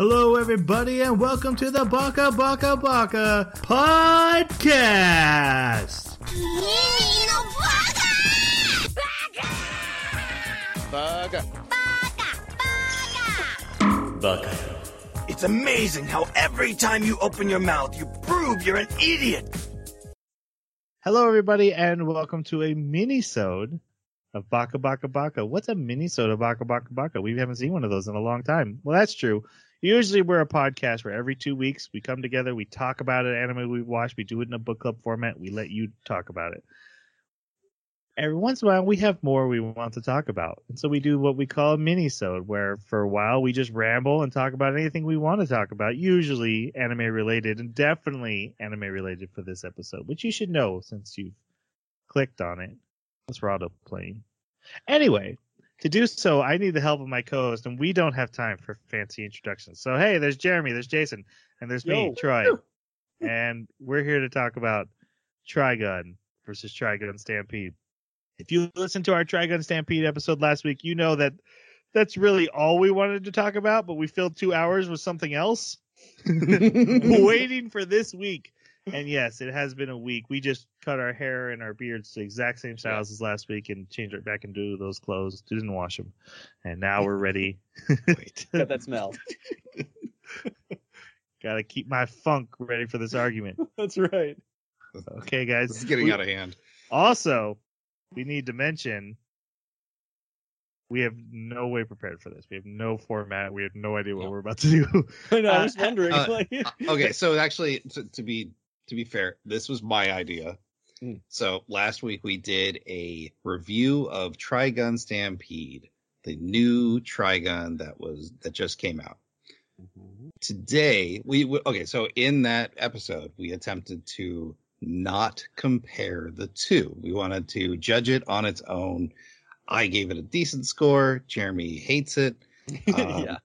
Hello, everybody, and welcome to the Baka Baka Baka podcast. Bugger. Baka. Baka! Baka! Baka. It's amazing how every time you open your mouth, you prove you're an idiot. Hello, everybody, and welcome to a mini-sode of Baka Baka Baka. What's a mini-sode of Baka Baka Baka? We haven't seen one of those in a long time. Well, that's true. Usually, we're a podcast where every two weeks we come together, we talk about an anime we've watched, we do it in a book club format, we let you talk about it. Every once in a while, we have more we want to talk about, and so we do what we call a mini-sode, where for a while we just ramble and talk about anything we want to talk about, usually anime related, and definitely anime related for this episode, which you should know since you've clicked on it. That's Rado playing. Anyway, to do so, I need the help of my co-host, and we don't have time for fancy introductions. So hey, there's Jeremy, there's Jason, and there's me, Troy, and we're here to talk about Trigun versus Trigun Stampede. If you listened to our Trigun Stampede episode last week, you know that that's really all we wanted to talk about, but we filled two hours with something else. Waiting for this week. And yes, it has been a week. We just cut our hair and our beards to the exact same styles as last week and changed it back into those clothes. Didn't wash them. And now we're ready. Wait. Got that smell. Got to keep my funk ready for this argument. That's right. Okay, guys. This is getting We- out of hand. Also, we need to mention we have no way prepared for this. We have no format. We have no idea what No. we're about to do. I know. I Uh, was wondering. uh, like, Okay, so actually, to, to be to be fair, this was my idea. Hmm. So last week we did a review of Trigun Stampede, the new Trigun that was that just came out. Today we okay, so in that episode we attempted to not compare the two. We wanted to judge it on its own. I gave it a decent score. Jeremy hates it. Um, yeah.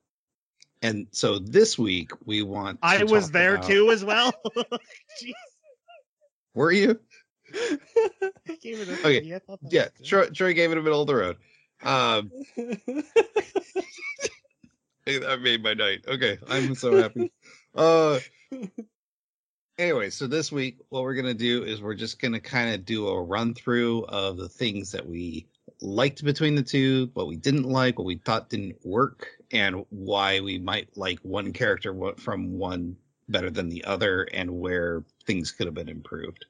And so this week we want. to I was there about- too as well. Were you? I gave it a Okay, Yeah, good. Troy, Troy gave it a middle of the road. Um, that made my night. Okay, I'm so happy. Uh, anyway, so this week what we're gonna do is we're just gonna kind of do a run through of the things that we liked between the two, what we didn't like, what we thought didn't work, and why we might like one character from one better than the other, and where things could have been improved.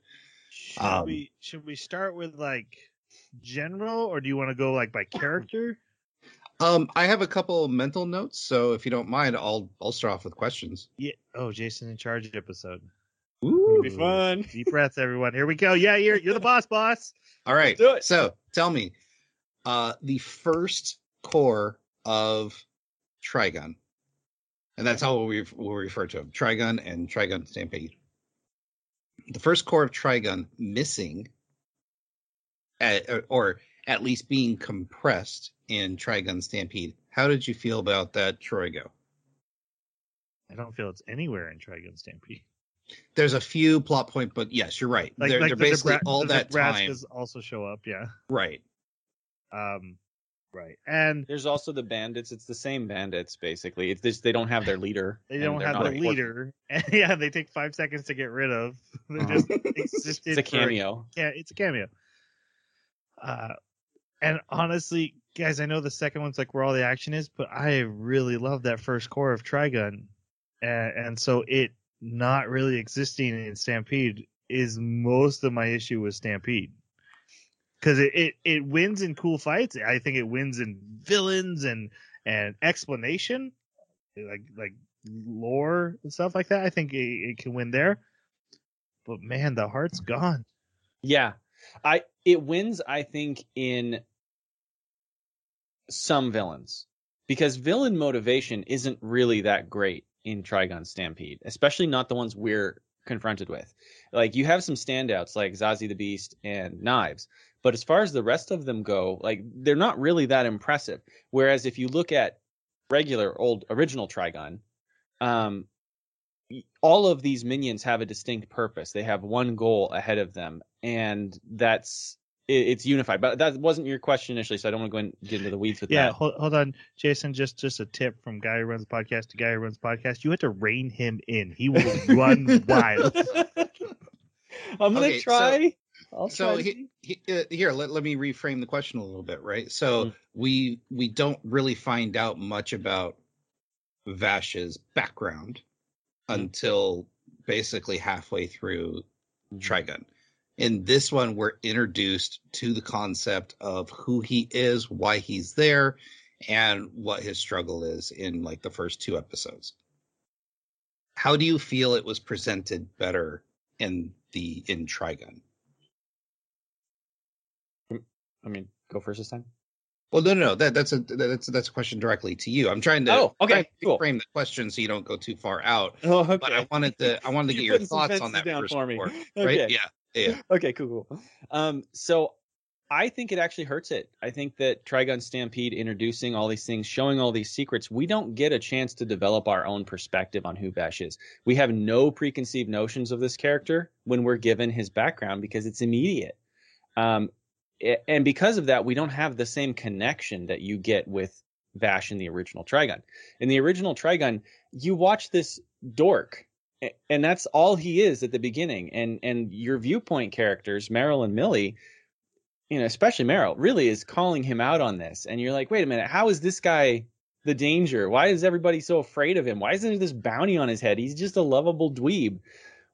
Should Um, we should we start with like general or do you want to go like by character? Um, I have a couple of mental notes, so if you don't mind, I'll I'll start off with questions. Yeah. Oh, Jason in charge episode. Ooh. Be fun. Deep breaths, everyone. Here we go. Yeah, you're you're the boss, boss. All right. do it. So tell me, uh, the first cour of Trigun, and that's how we will refer to them: Trigun and Trigun Stampede. The first cour of Trigun missing, at, or at least being compressed in Trigun Stampede. How did you feel about that, Troigo? I don't feel it's anywhere in Trigun Stampede. There's a few plot point, but yes, you're right. Like they're like they're the basically Nebra- all the that time. Nebraskas also show up. Yeah. Right. Um. Right. And There's also the bandits. It's the same bandits basically. It's just they don't have their leader. they don't have not the leader. And yeah, they take five seconds to get rid of. Uh-huh. just. It's a for- cameo. yeah, it's a cameo. Uh, and honestly, guys, I know the second one's like where all the action is, but I really love that first cour of Trigun, and, and so it not really existing in Stampede is most of my issue with Stampede. Because it, it, it wins in cool fights. I think it wins in villains and and explanation, like like lore and stuff like that. I think it, it can win there. But man, the heart's gone. Yeah. I it wins I think in some villains because villain motivation isn't really that great in Trigun Stampede, especially not the ones we're confronted with. Like you have some standouts like Zazie the Beast and Knives, but as far as the rest of them go, like they're not really that impressive. Whereas if you look at regular old original Trigun, um all of these minions have a distinct purpose. They have one goal ahead of them, and that's it's unified. But that wasn't your question initially, so I don't want to go and get into the weeds with Yeah, that. hold, hold on, Jason. Just just a tip from guy who runs podcast to guy who runs podcast. You have to rein him in. He will run wild. I'm gonna Okay, so- try. I'll so try. he, he, uh, here let, let me reframe the question a little bit right so Mhm. we we don't really find out much about vash's background Mhm. until basically halfway through Mhm. trigun in this one we're introduced to the concept of who he is why he's there and what his struggle is in like the first two episodes how do you feel it was presented better in the in trigun mm, I mean, go first this time. Well, no, no, no. That that's a that's that's a question directly to you. I'm trying to Oh, okay, cool. frame the question so you don't go too far out. Oh, okay. But I wanted to I wanted to get your thoughts on that first for me. report, Okay. right? Yeah, yeah. Okay, cool, cool. Um, so I think it actually hurts it. I think that Trigun Stampede introducing all these things, showing all these secrets, we don't get a chance to develop our own perspective on who Vash is. We have no preconceived notions of this character when we're given his background because it's immediate. Um, and because of that, we don't have the same connection that you get with Vash in the original Trigun. In the original Trigun, you watch this dork and that's all he is at the beginning. And and your viewpoint characters meryl and millie you know especially meryl really is calling him out on this. And you're like wait a minute how is this guy the danger? Why is everybody so afraid of him? Why isn't there this bounty on his head? He's just a lovable dweeb.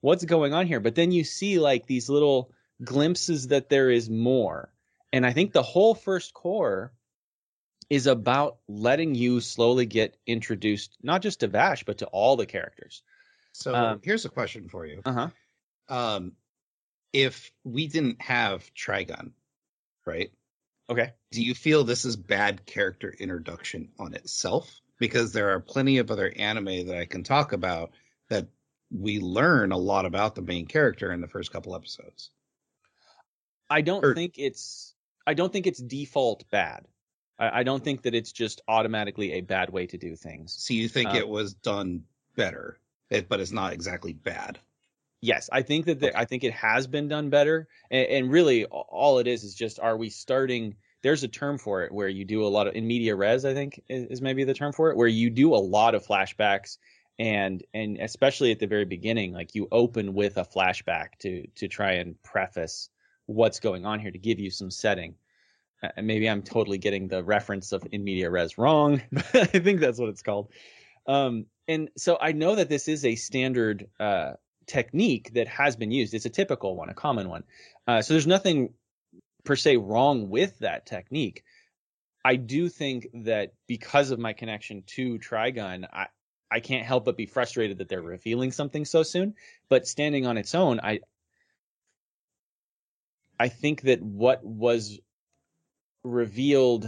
What's going on here? But then you see like these little glimpses that there is more. And i think the whole first cour is about letting you slowly get introduced not just to vash but to all the characters So Um, here's a question for you. uh-huh Um, if we didn't have Trigun, right? okay Do you feel this is bad character introduction on itself? Because there are plenty of other anime that I can talk about that we learn a lot about the main character in the first couple episodes. I don't Or- think it's I don't think it's default bad. I, I don't think that it's just automatically a bad way to do things. So you think Uh, it was done better, it, but it's not exactly bad. Yes, I think that the, Okay. I think it has been done better, and, and really all it is is just are we starting? There's a term for it where you do a lot of in media res. I think is, is maybe the term for it, where you do a lot of flashbacks, and and especially at the very beginning, like you open with a flashback to to try and preface what's going on here to give you some setting. Uh, and maybe I'm totally getting the reference of in media res wrong, but I think that's what it's called. Um, and so I know that this is a standard uh, technique that has been used. It's a typical one, a common one. Uh, so there's nothing per se wrong with that technique. I do think that because of my connection to Trigun, I I can't help but be frustrated that they're revealing something so soon. But standing on its own, I I think that what was revealed,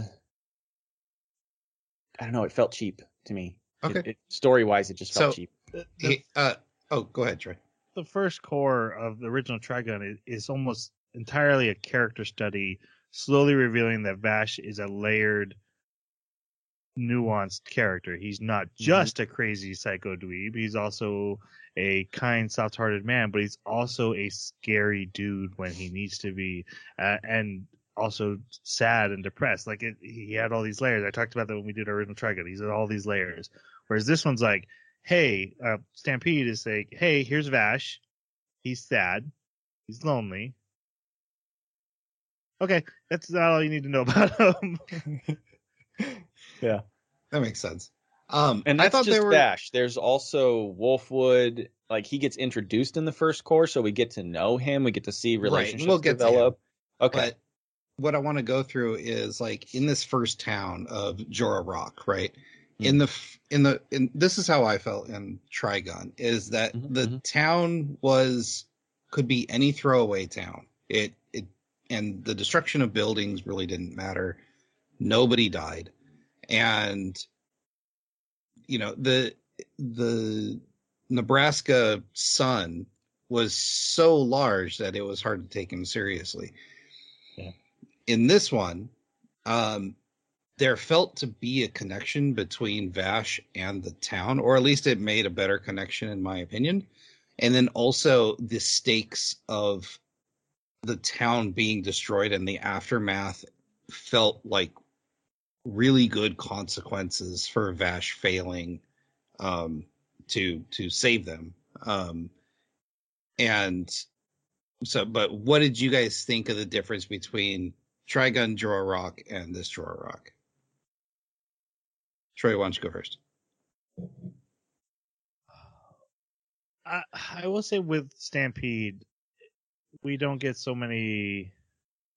I don't know, it felt cheap to me. Okay. It, it, story wise, it just felt So- cheap. The, the, He- uh, oh, go ahead, Trey. the first core of the original Trigun is, is almost entirely a character study, slowly revealing that Vash is a layered, nuanced character. He's not just a crazy psycho dweeb. He's also a kind, soft-hearted man, but he's also a scary dude when he needs to be, uh, and also sad and depressed. Like it, he had all these layers. I talked about that when we did our original Trigun. He's had all these layers. Whereas this one's like, hey, uh, Stampede is like, hey, here's Vash. He's sad. He's lonely. Okay, that's not all you need to know about him. Yeah, that makes sense. Um, And I that's thought just they were. Dash. There's also Wolfwood. Like he gets introduced in the first cour, so we get to know him. We get to see Right, relationships we'll get to him. develop. Okay. But what I want to go through is like in this first town of Jeneora Rock, right? Hmm. In the in the in this is how I felt in Trigun is that Mhm, the mhm. town was could be any throwaway town. It it and the destruction of buildings really didn't matter. Nobody died, and you know the the Nebraska sun was so large that it was hard to take him seriously. In this one, um, there felt to be a connection between Vash and the town, or at least it made a better connection, in my opinion. And then also the stakes of the town being destroyed and the aftermath felt like really good consequences for Vash failing um, to to save them. Um, and so, but what did you guys think of the difference between Trigun a Rock and this draw a Rock? Troy, why don't you go first? Uh, I, I will say with Stampede, we don't get so many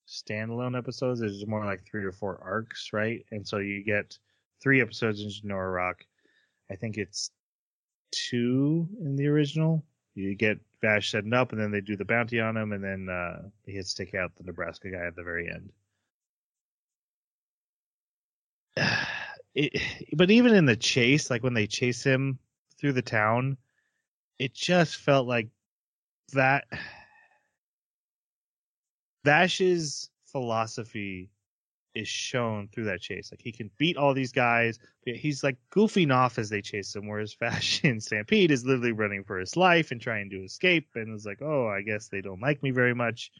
standalone episodes. It's more like three or four arcs, right? And so you get three episodes in Jeneora Rock. I think it's two in the original. You get Vash setting up, and then they do the bounty on him, and then uh, he hits take out the Nebraska guy at the very end. It, but even in the chase, like when they chase him through the town, it just felt like that Vash's philosophy is shown through that chase. Like he can beat all these guys. But he's like goofing off as they chase him, whereas Vash in Stampede is literally running for his life and trying to escape. And it's like, oh, I guess they don't like me very much.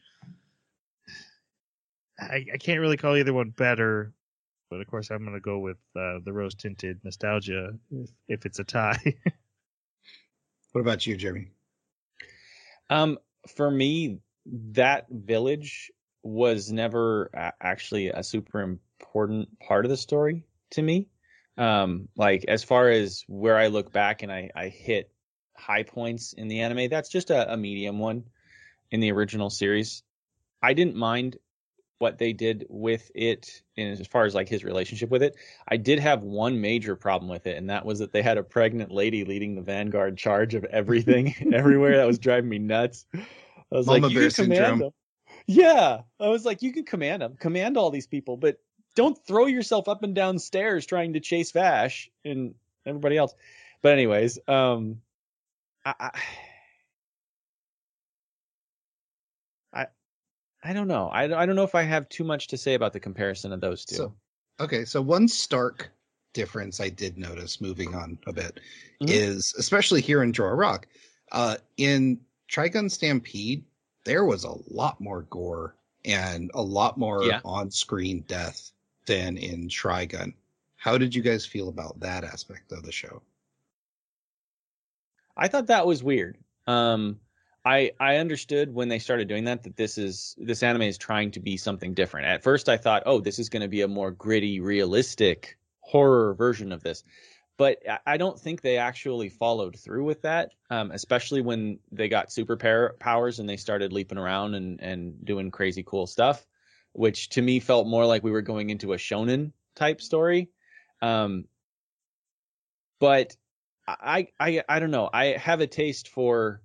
I, I can't really call either one better, but of course I'm going to go with uh, the rose tinted nostalgia if, if it's a tie. What about you, Jeremy? Um, for me, that village was never actually a super important part of the story to me. Um, like as far as where I look back and I, I hit high points in the anime, that's just a, a medium one in the original series. I didn't mind what they did with it in as far as like his relationship with it. I did have one major problem with it, and that was that they had a pregnant lady leading the vanguard charge of everything everywhere. That was driving me nuts. I was Mama like, you bear can command syndrome. them. Yeah, I was like, you can command them, command all these people, but don't throw yourself up and down stairs trying to chase Vash and everybody else. But anyways, um, I, I, I, don't know. I, I don't know if I have too much to say about the comparison of those two. So, okay, so one stark difference I did notice moving on a bit Mhm. is especially here in Draw Rock. Uh, in Trigun Stampede, there was a lot more gore and a lot more Yeah. on-screen death than in Trigun. How did you guys feel about that aspect of the show? I thought that was weird. Um, I I understood when they started doing that that this is this anime is trying to be something different. At first, I thought, oh, this is going to be a more gritty, realistic horror version of this, but I- don't think they actually followed through with that. Um, especially when they got super powers and they started leaping around and and doing crazy cool stuff, which to me felt more like we were going into a shonen type story. Um, but I, I I don't know. I have a taste for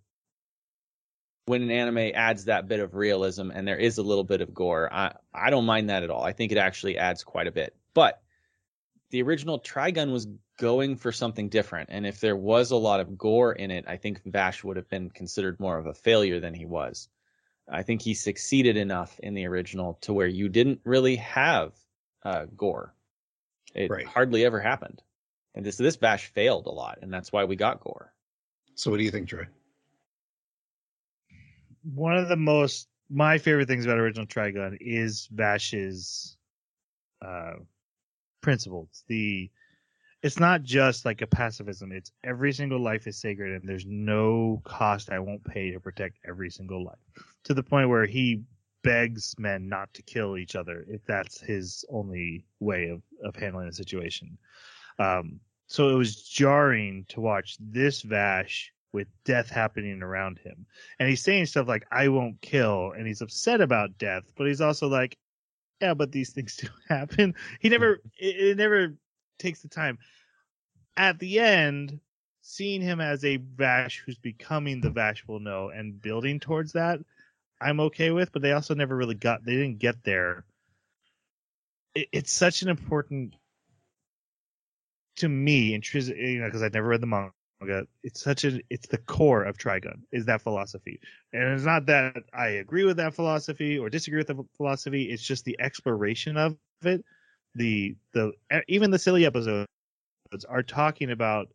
when an anime adds that bit of realism and there is a little bit of gore. I I don't mind that at all. I think it actually adds quite a bit. But the original Trigun was going for something different, and if there was a lot of gore in it, I think Vash would have been considered more of a failure than he was. I think he succeeded enough in the original to where you didn't really have uh, gore. It Right. hardly ever happened. And this this Vash failed a lot, and that's why we got gore. So, what do you think, Troy? one of the most my favorite things about original Trigun is Vash's uh principles. The it's not just like a pacifism, it's every single life is sacred and there's no cost I won't pay to protect every single life. To the point where he begs men not to kill each other if that's his only way of, of handling the situation. Um so it was jarring to watch this Vash with death happening around him and he's saying stuff like "I won't kill," and he's upset about death, but he's also like, "Yeah, but these things do happen." He never, it, it never takes the time. At the end, seeing him as a Vash who's becoming the Vash will know and building towards that, I'm okay with. But they also never really got, they didn't get there. It, it's such an important to me, intrinsic, you know, because I've never read the manga manga. It's such a it's the core of Trigun is that philosophy, and it's not that I agree with that philosophy or disagree with the philosophy. It's just the exploration of it. The the even the silly episodes are talking about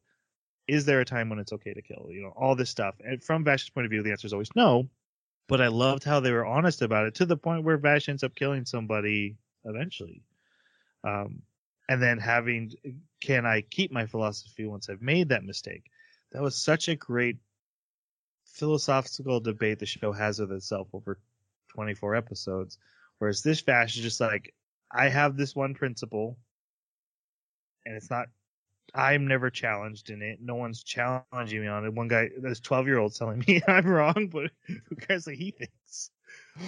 is there a time when it's okay to kill? You know all this stuff. And from Vash's point of view, the answer is always no. but I loved how they were honest about it to the point where Vash ends up killing somebody eventually. Um, and then having, can I keep my philosophy once I've made that mistake? That was such a great philosophical debate the show has with itself over 24 episodes. Whereas this Vash is just like, I have this one principle, and it's not. I'm never challenged in it. No one's challenging me on it. One guy, this 12 year old, telling me I'm wrong, but who cares what he thinks?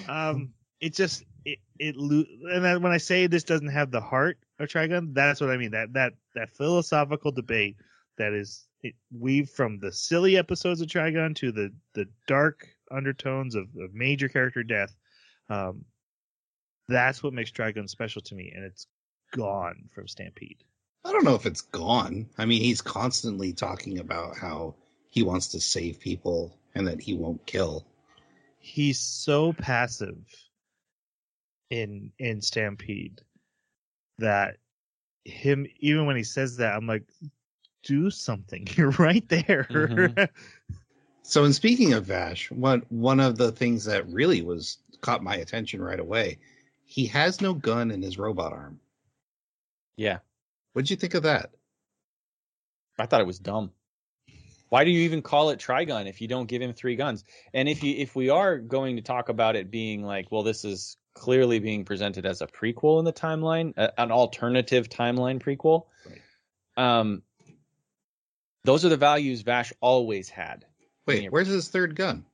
Um, it just it it and when I say this doesn't have the heart of Trigun, that's what I mean. That that that philosophical debate that is it weaved from the silly episodes of Trigun to the the dark undertones of, of major character death. Um, that's what makes Dragon special to me, and it's gone from Stampede. I don't know if it's gone. I mean, he's constantly talking about how he wants to save people and that he won't kill. He's so passive in in Stampede that him even when he says that, I'm like, do something. You're right there. Mhm. So, in speaking of Vash, one one of the things that really was caught my attention right away, he has no gun in his robot arm. Yeah. What'd you think of that? I thought it was dumb. Why do you even call it Trigun if you don't give him three guns? And if you if we are going to talk about it being like, well, this is clearly being presented as a prequel in the timeline, a, an alternative timeline prequel. Right. Um, those are the values Vash always had. Wait, where's his third gun?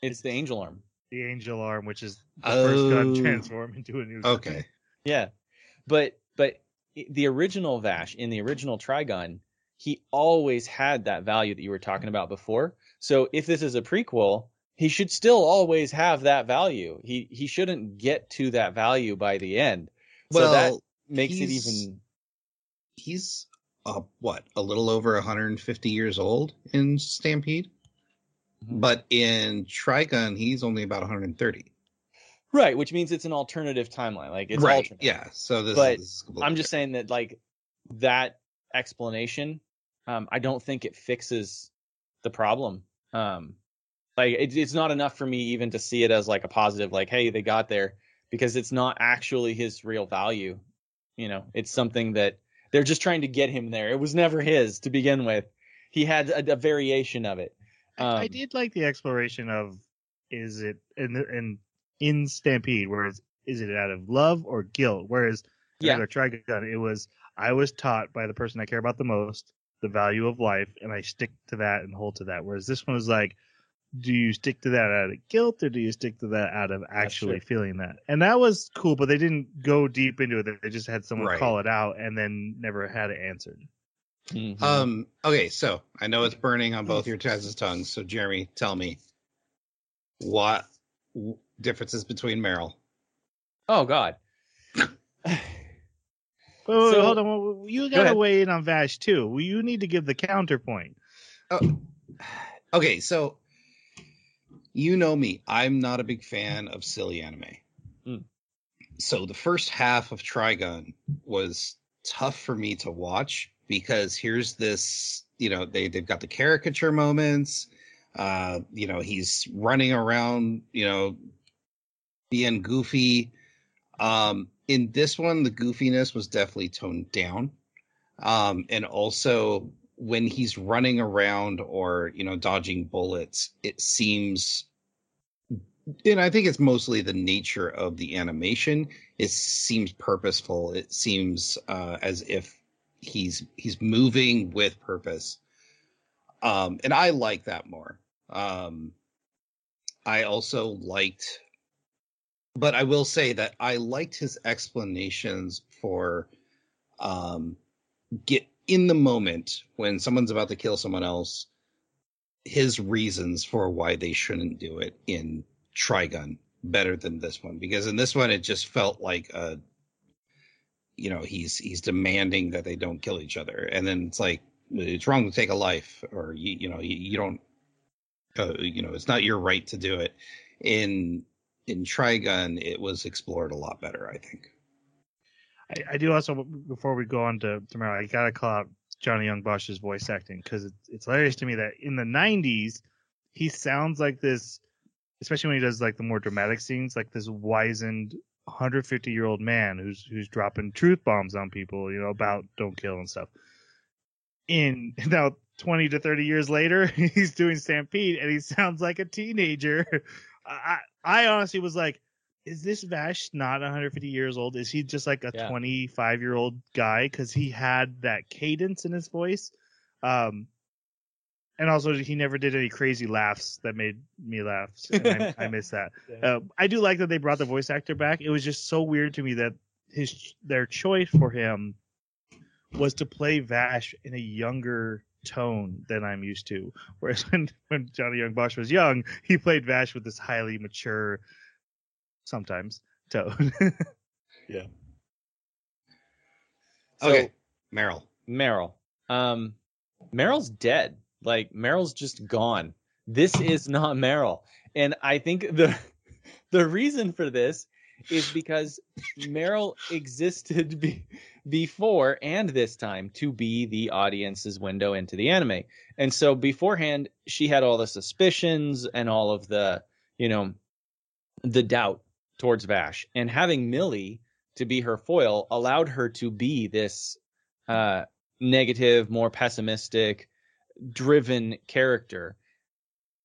It's the Angel Arm. The angel arm, which is the first gun Oh. transform into a new gun. Okay. Yeah, but but the original Vash in the original Trigun, he always had that value that you were talking about before. So if this is a prequel, he should still always have that value. He he shouldn't get to that value by the end. So Well, that makes it even he's uh, what a little over 150 years old in Stampede. But in Trigun he's only about 130. right, which means it's an alternative timeline. Like it's right. alternate. Yeah. So this But is completely I'm just saying that like that explanation, um, I don't think it fixes the problem. Um, like it, it's not enough for me even to see it as like a positive, like hey, they got there, because it's not actually his real value. You know, it's something that they're just trying to get him there. It was never his to begin with. He had a, a variation of it. I, I Um, did like the exploration of is it in in in Stampede, whereas is it out of love or guilt? Whereas Yeah. yeah, Trigun, it was I was taught by the person I care about the most the value of life, and I stick to that and hold to that. Whereas this one was like, do you stick to that out of guilt or do you stick to that out of actually feeling that? And that was cool, but they didn't go deep into it. They just had someone Right. call it out and then never had it answered. Mhm. Um. Okay. So I know it's burning on both your guys' tongues. So Jeremy, tell me what w- differences between Meryl. oh God. Wait, wait, So- hold on. wait, wait, You got to ahead. weigh in on Vash too. You need to give the counterpoint. Oh, okay. So you know me. I'm not a big fan of silly anime. Mm. So the first half of Trigun was tough for me to watch because here's this, you know, they they've got the caricature moments. Uh, you know, he's running around, you know, being goofy. Um, in this one, the goofiness was definitely toned down. Um, and also when he's running around or, you know, dodging bullets, it seems, and I think it's mostly the nature of the animation. It seems purposeful. It seems uh, as if he's he's moving with purpose. Um, and I like that more. Um, I also liked, but I will say that I liked his explanations for um, get in the moment when someone's about to kill someone else, his reasons for why they shouldn't do it in Trigun better than this one because in this one it just felt like a you know he's he's demanding that they don't kill each other. And then it's like it's wrong to take a life or you you know you, you don't uh, you know it's not your right to do it. In in Trigun it was explored a lot better I think. I, I do also before we go on to tomorrow, I gotta call out Johnny Yong Bosch's voice acting because it's, it's hilarious to me that in the '90s he sounds like this, especially when he does like the more dramatic scenes, like this wizened 150 year old man who's who's dropping truth bombs on people, you know, about don't kill and stuff. In now 20 to 30 years later, he's doing Stampede and he sounds like a teenager. I I honestly was like, is this Vash not 150 years old? Is he just like a Yeah. 25 year old guy? Because he had that cadence in his voice. Um, and also he never did any crazy laughs that made me laugh. And I, I miss that. Uh, I do like that they brought the voice actor back. It was just so weird to me that his their choice for him was to play Vash in a younger tone than I'm used to. Whereas when, when Johnny Yong Bosch was young, he played Vash with this highly mature, sometimes tone. So, okay, Meryl. Meryl. Um, Meryl's dead. Like Meryl's just gone. This is not Meryl, and I think the the reason for this is because Meryl existed be, before and this time to be the audience's window into the anime. And so beforehand, she had all the suspicions and all of the, you know, the doubt towards Vash. And having Millie to be her foil allowed her to be this uh, negative, more pessimistic, driven character.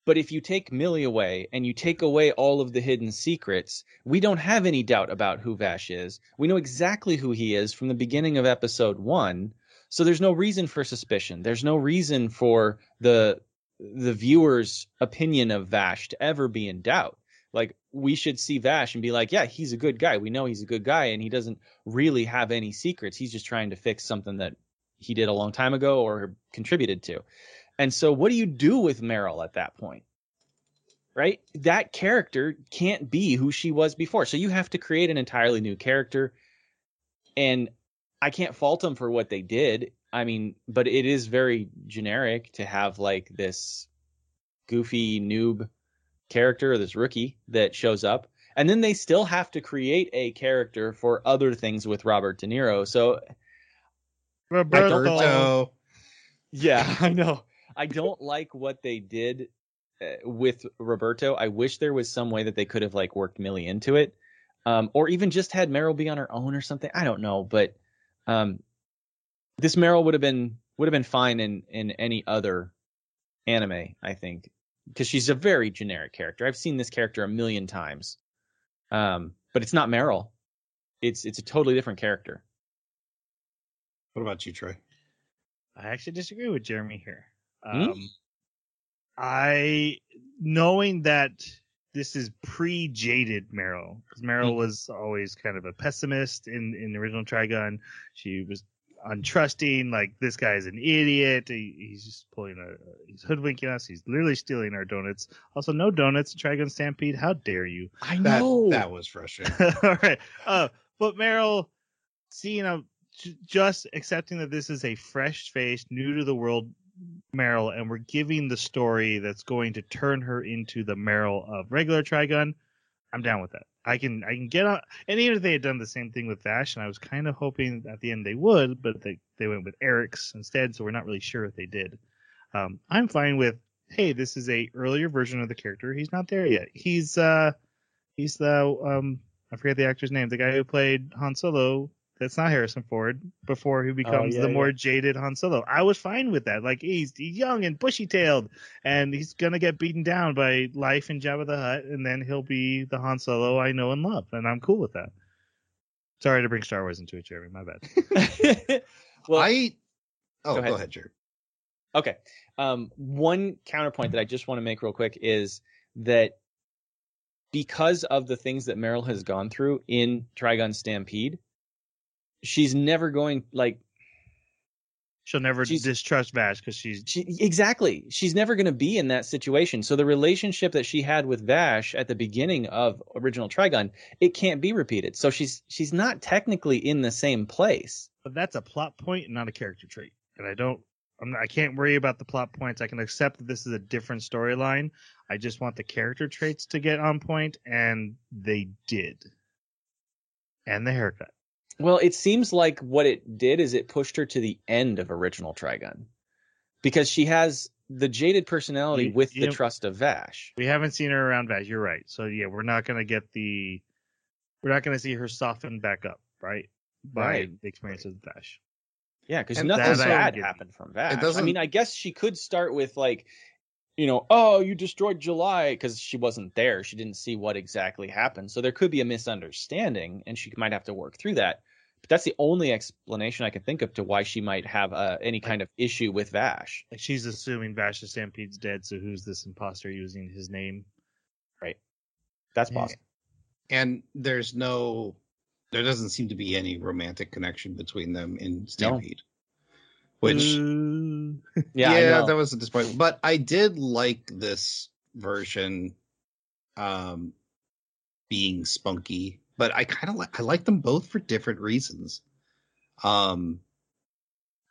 But if you take Millie away and you take away all of the hidden secrets, we don't have any doubt about who Vash is. We know exactly who he is from the beginning of episode one. So there's no reason for suspicion. There's no reason for the the viewer's opinion of Vash to ever be in doubt. Like we should see Vash and be like, yeah, he's a good guy. We know he's a good guy and he doesn't really have any secrets. He's just trying to fix something that he did a long time ago or contributed to. And so what do you do with Meryl at that point? Right? That character can't be who she was before. So you have to create an entirely new character. And I can't fault them for what they did. I mean, but it is very generic to have like this goofy noob character or this rookie that shows up. And then they still have to create a character for other things with Robert De Niro. So Roberto. Roberto. yeah, I know. I don't like what they did uh, with Roberto. I wish there was some way that they could have like worked Millie into it, um, or even just had Meryl be on her own or something. I don't know, but um, this Meryl would have been would have been fine in in any other anime. I think because she's a very generic character. I've seen this character a million times, um, but it's not Meryl. It's it's a totally different character. What about you, Trey? I actually disagree with Jeremy here. Hmm? Um, I knowing that this is pre jaded Meryl because Meryl Mhm. was always kind of a pessimist in in the original Trigun. She was untrusting, like this guy's an idiot. He, he's just pulling a he's hoodwinking us. He's literally stealing our donuts. Also, no donuts. Trigun Stampede. How dare you? I know that was frustrating. All right. Uh, but Meryl, seeing a j- just accepting that this is a fresh face, new to the world Meryl, and we're giving the story that's going to turn her into the Meryl of regular Trigun. I'm down with that. I can I can get on. And even if they had done the same thing with Vash, and I was kind of hoping at the end they would, but they they went with Eric's instead, so we're not really sure if they did. Um, I'm fine with. Hey, this is a earlier version of the character. He's not there yet. He's uh, he's the um, I forget the actor's name. The guy who played Han Solo. That's not Harrison Ford. Before he becomes yeah, the more yeah. jaded Han Solo. I was fine with that. Like he's, he's young and bushy tailed, and he's gonna get beaten down by life in Jabba the Hutt, and then he'll be the Han Solo I know and love, and I'm cool with that. Sorry to bring Star Wars into it, Jeremy. My bad. well, I oh Go go ahead. ahead, Jared. Okay. Um, one counterpoint that I just want to make real quick is that because of the things that Meryl has gone through in Trigun Stampede, she's never going like She'll never distrust Vash because she's she exactly she's never going to be in that situation. So the relationship that she had with Vash at the beginning of original Trigun, it can't be repeated. So she's she's not technically in the same place. but that's a plot point and not a character trait. And I don't, I'm not, I can't worry about the plot points. I can accept that this is a different storyline. I just want the character traits to get on point, and they did. And the haircut. Well, it seems like what it did is it pushed her to the end of original Trigun. Because she has the jaded personality You- with you the know- trust of Vash. We haven't seen her around Vash. You're right. So yeah, we're not gonna get the, we're not gonna see her soften back up, right? By Right. the experience of Vash. Yeah, because And nothing bad happened from Vash. I mean, I guess she could start with like, you know, oh, you destroyed July because she wasn't there. She didn't see what exactly happened. So there could be a misunderstanding, and she might have to work through that. But that's the only explanation I can think of to why she might have uh, any kind of issue with Vash. Like she's assuming Vash the Stampede's dead. So who's this imposter using his name? Right. That's Yeah. possible. and there's no there doesn't seem to be any romantic connection between them in Stampede. Which Ooh. Yeah, I know. that was a disappointment. But I did like this version um being spunky, but I kind of like I like them both for different reasons. Um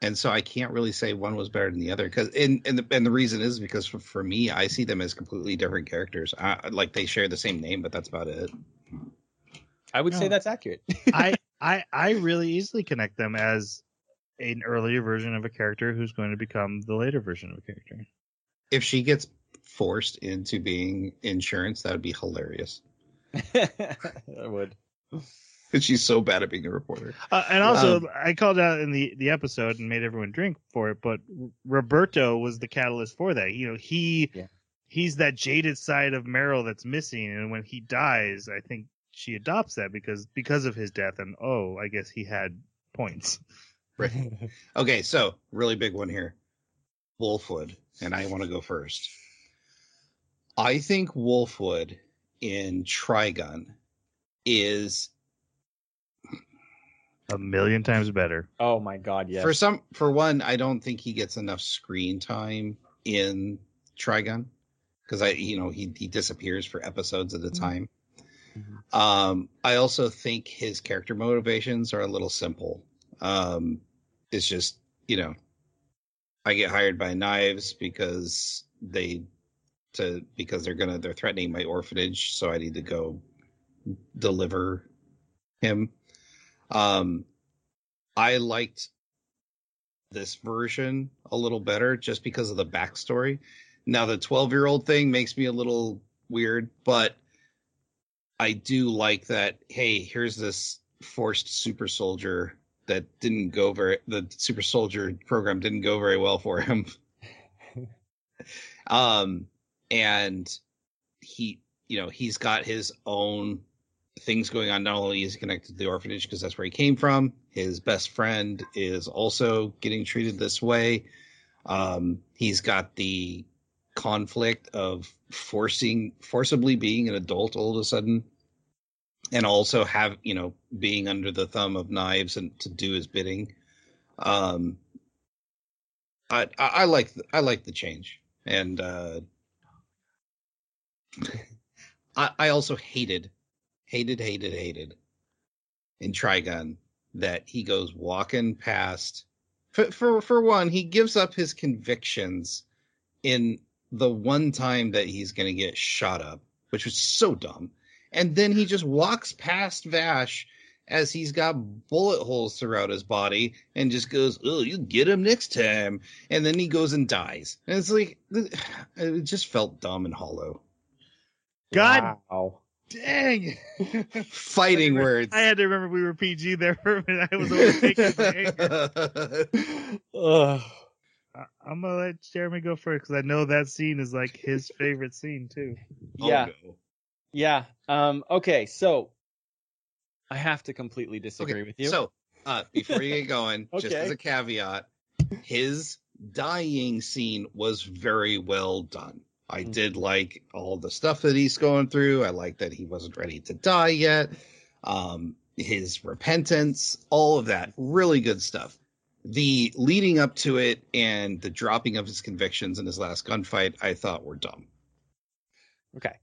and so I can't really say one was better than the other because and and the, and the reason is because for, for me I see them as completely different characters. I, like they share the same name, but that's about it. I would say that's accurate. I I I really easily connect them as an earlier version of a character who's going to become the later version of a character. If she gets forced into being insurance, that would be hilarious. I would. Because she's so bad at being a reporter. Uh, and also, Um, I called out in the the episode and made everyone drink for it. But Roberto was the catalyst for that. You know, he Yeah. he's that jaded side of Meryl that's missing, and when he dies, I think she adopts that because because of his death. And oh, I guess he had points. Right. Okay, so really big one here. Wolfwood, and I want to go first. I think Wolfwood in Trigun is A million times better. oh my God, yes. for some for one, I don't think he gets enough screen time in Trigun because I you know he he disappears for episodes at a time. Mhm. Um, I also think his character motivations are a little simple. Um, it's just you know, I get hired by Knives because they to because they're gonna they're threatening my orphanage, so I need to go deliver him. Um, I liked this version a little better just because of the backstory. Now the 12 year old thing makes me a little weird, but I do like that. Hey, here's this forced super soldier that didn't go very, the super soldier program didn't go very well for him. um, and he, you know, he's got his own things going on. Not only is he connected to the orphanage because that's where he came from, his best friend is also getting treated this way. Um, he's got the conflict of forcing, forcibly being an adult all of a sudden, and also have you know being under the thumb of knives and to do his bidding. Um, I I, I like the, I like the change, and uh, I I also hated hated, hated, hated in Trigun that he goes walking past. For, for for one, he gives up his convictions in the one time that he's going to get shot up, which was so dumb. And then he just walks past Vash as he's got bullet holes throughout his body and just goes, "Oh, you get him next time." And then he goes and dies. And it's like it just felt dumb and hollow. God Wow. dang! Fighting words. I had to remember we were PG there for a minute. I was overtaken by anger. Ugh. I- I'm gonna let Jeremy go first because I know that scene is like his favorite scene too. Oh, yeah. Oh, no. Yeah. Um, okay, so I have to completely disagree with you. So, uh, before you get going, just as a caveat, his dying scene was very well done. I Mhm. did like all the stuff that he's going through. I like that he wasn't ready to die yet. Um, his repentance, all of that, really good stuff. The leading up to it and the dropping of his convictions in his last gunfight, I thought were dumb. okay.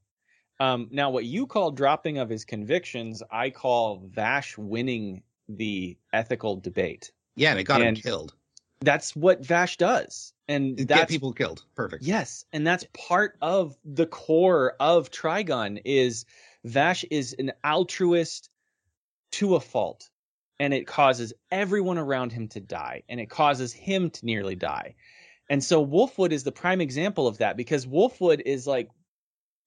Um, now, what you call dropping of his convictions, I call Vash winning the ethical debate. Yeah, and it got And him killed. That's what Vash does, and It that's get people killed. Perfect. Yes, and that's part of the core of Trigun is Vash is an altruist to a fault, and it causes everyone around him to die, and it causes him to nearly die. And so Wolfwood is the prime example of that because Wolfwood is like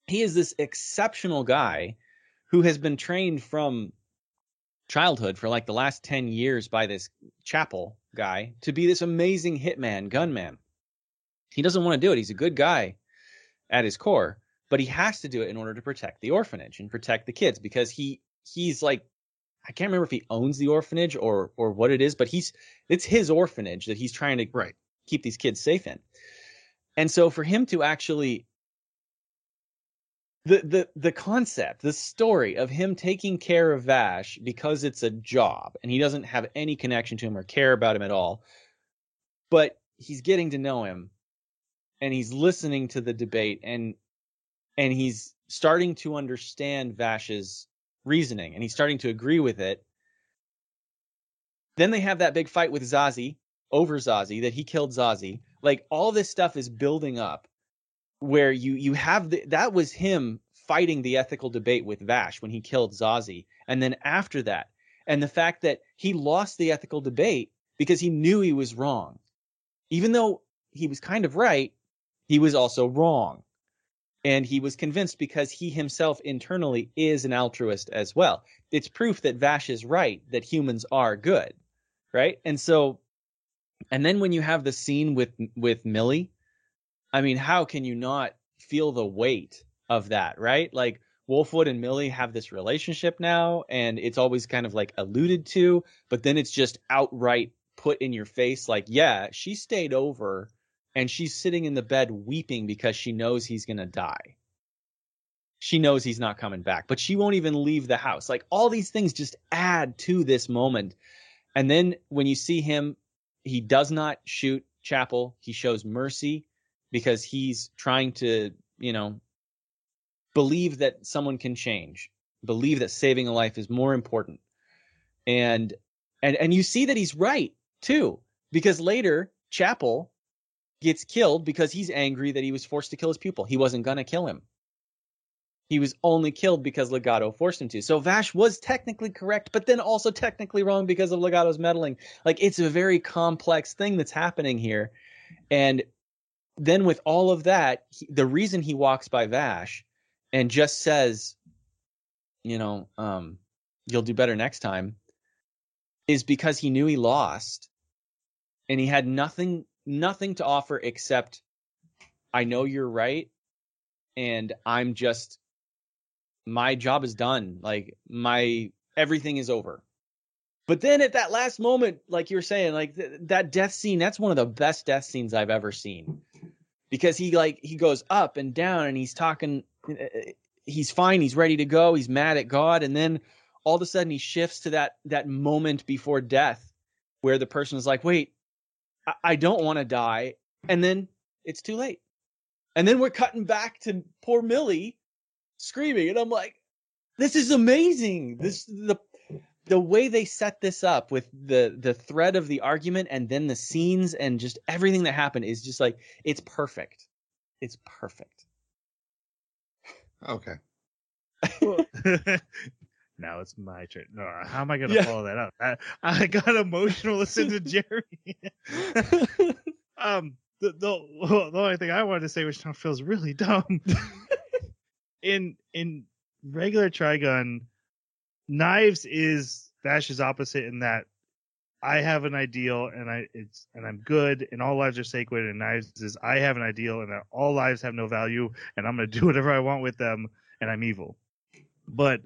he is this exceptional guy who has been trained from childhood for like the last 10 years by this chapel guy to be this amazing hitman gunman. He doesn't want to do it. He's a good guy at his core but he has to do it in order to protect the orphanage and protect the kids because he he's like i can't remember if he owns the orphanage or or what it is but he's it's his orphanage that he's trying to Right. keep these kids safe in. And so for him to actually the the the concept, the story of him taking care of Vash because it's a job and he doesn't have any connection to him or care about him at all, but he's getting to know him and he's listening to the debate and and he's starting to understand Vash's reasoning and he's starting to agree with it. Then they have that big fight with Zazie over Zazie that he killed Zazie. Like all this stuff is building up where you you have the, that was him fighting the ethical debate with Vash when he killed Zazie, and then after that, and the fact that he lost the ethical debate because he knew he was wrong, even though he was kind of right, he was also wrong, and he was convinced because he himself internally is an altruist as well. It's proof that Vash is right that humans are good, right? And so, and then when you have the scene with with Millie I mean, how can you not feel the weight of that, right? Like Wolfwood and Millie have this relationship now, and it's always kind of like alluded to, but then it's just outright put in your face like, yeah, she stayed over and she's sitting in the bed weeping because she knows he's going to die. She knows he's not coming back, but she won't even leave the house. Like all these things just add to this moment. And then when you see him, he does not shoot Chapel. He shows mercy because he's trying to, you know, believe that someone can change, believe that saving a life is more important. And and and you see that he's right too, because later Chapel gets killed because he's angry that he was forced to kill his pupil. He wasn't gonna kill him. He was only killed because Legato forced him to. So Vash was technically correct, but then also technically wrong because of Legato's meddling. Like it's a very complex thing that's happening here. And then with all of that, he, the reason he walks by Vash and just says, you know, um, you'll do better next time, is because he knew he lost, and he had nothing, nothing to offer except, I know you're right, and I'm just, my job is done. Like my everything is over. But then at that last moment, like you're saying, like th- that death scene, that's one of the best death scenes I've ever seen because he like he goes up and down and he's talking uh, he's fine he's ready to go he's mad at god and then all of a sudden he shifts to that that moment before death where the person is like wait i, I don't want to die and then it's too late. And then we're cutting back to poor millie screaming and i'm like this is amazing. This the the way they set this up with the the thread of the argument and then the scenes and just everything that happened is just like it's perfect. It's perfect. Okay. now it's my turn. No, how am I gonna Yeah. follow that up? I, I got emotional listening to Jerry. um, the, the the only thing I wanted to say, which now feels really dumb, in in regular Trigun, Knives is Vash's opposite in that I have an ideal and I it's and I'm good and all lives are sacred and Knives is I have an ideal and that all lives have no value and I'm gonna do whatever I want with them and I'm evil. But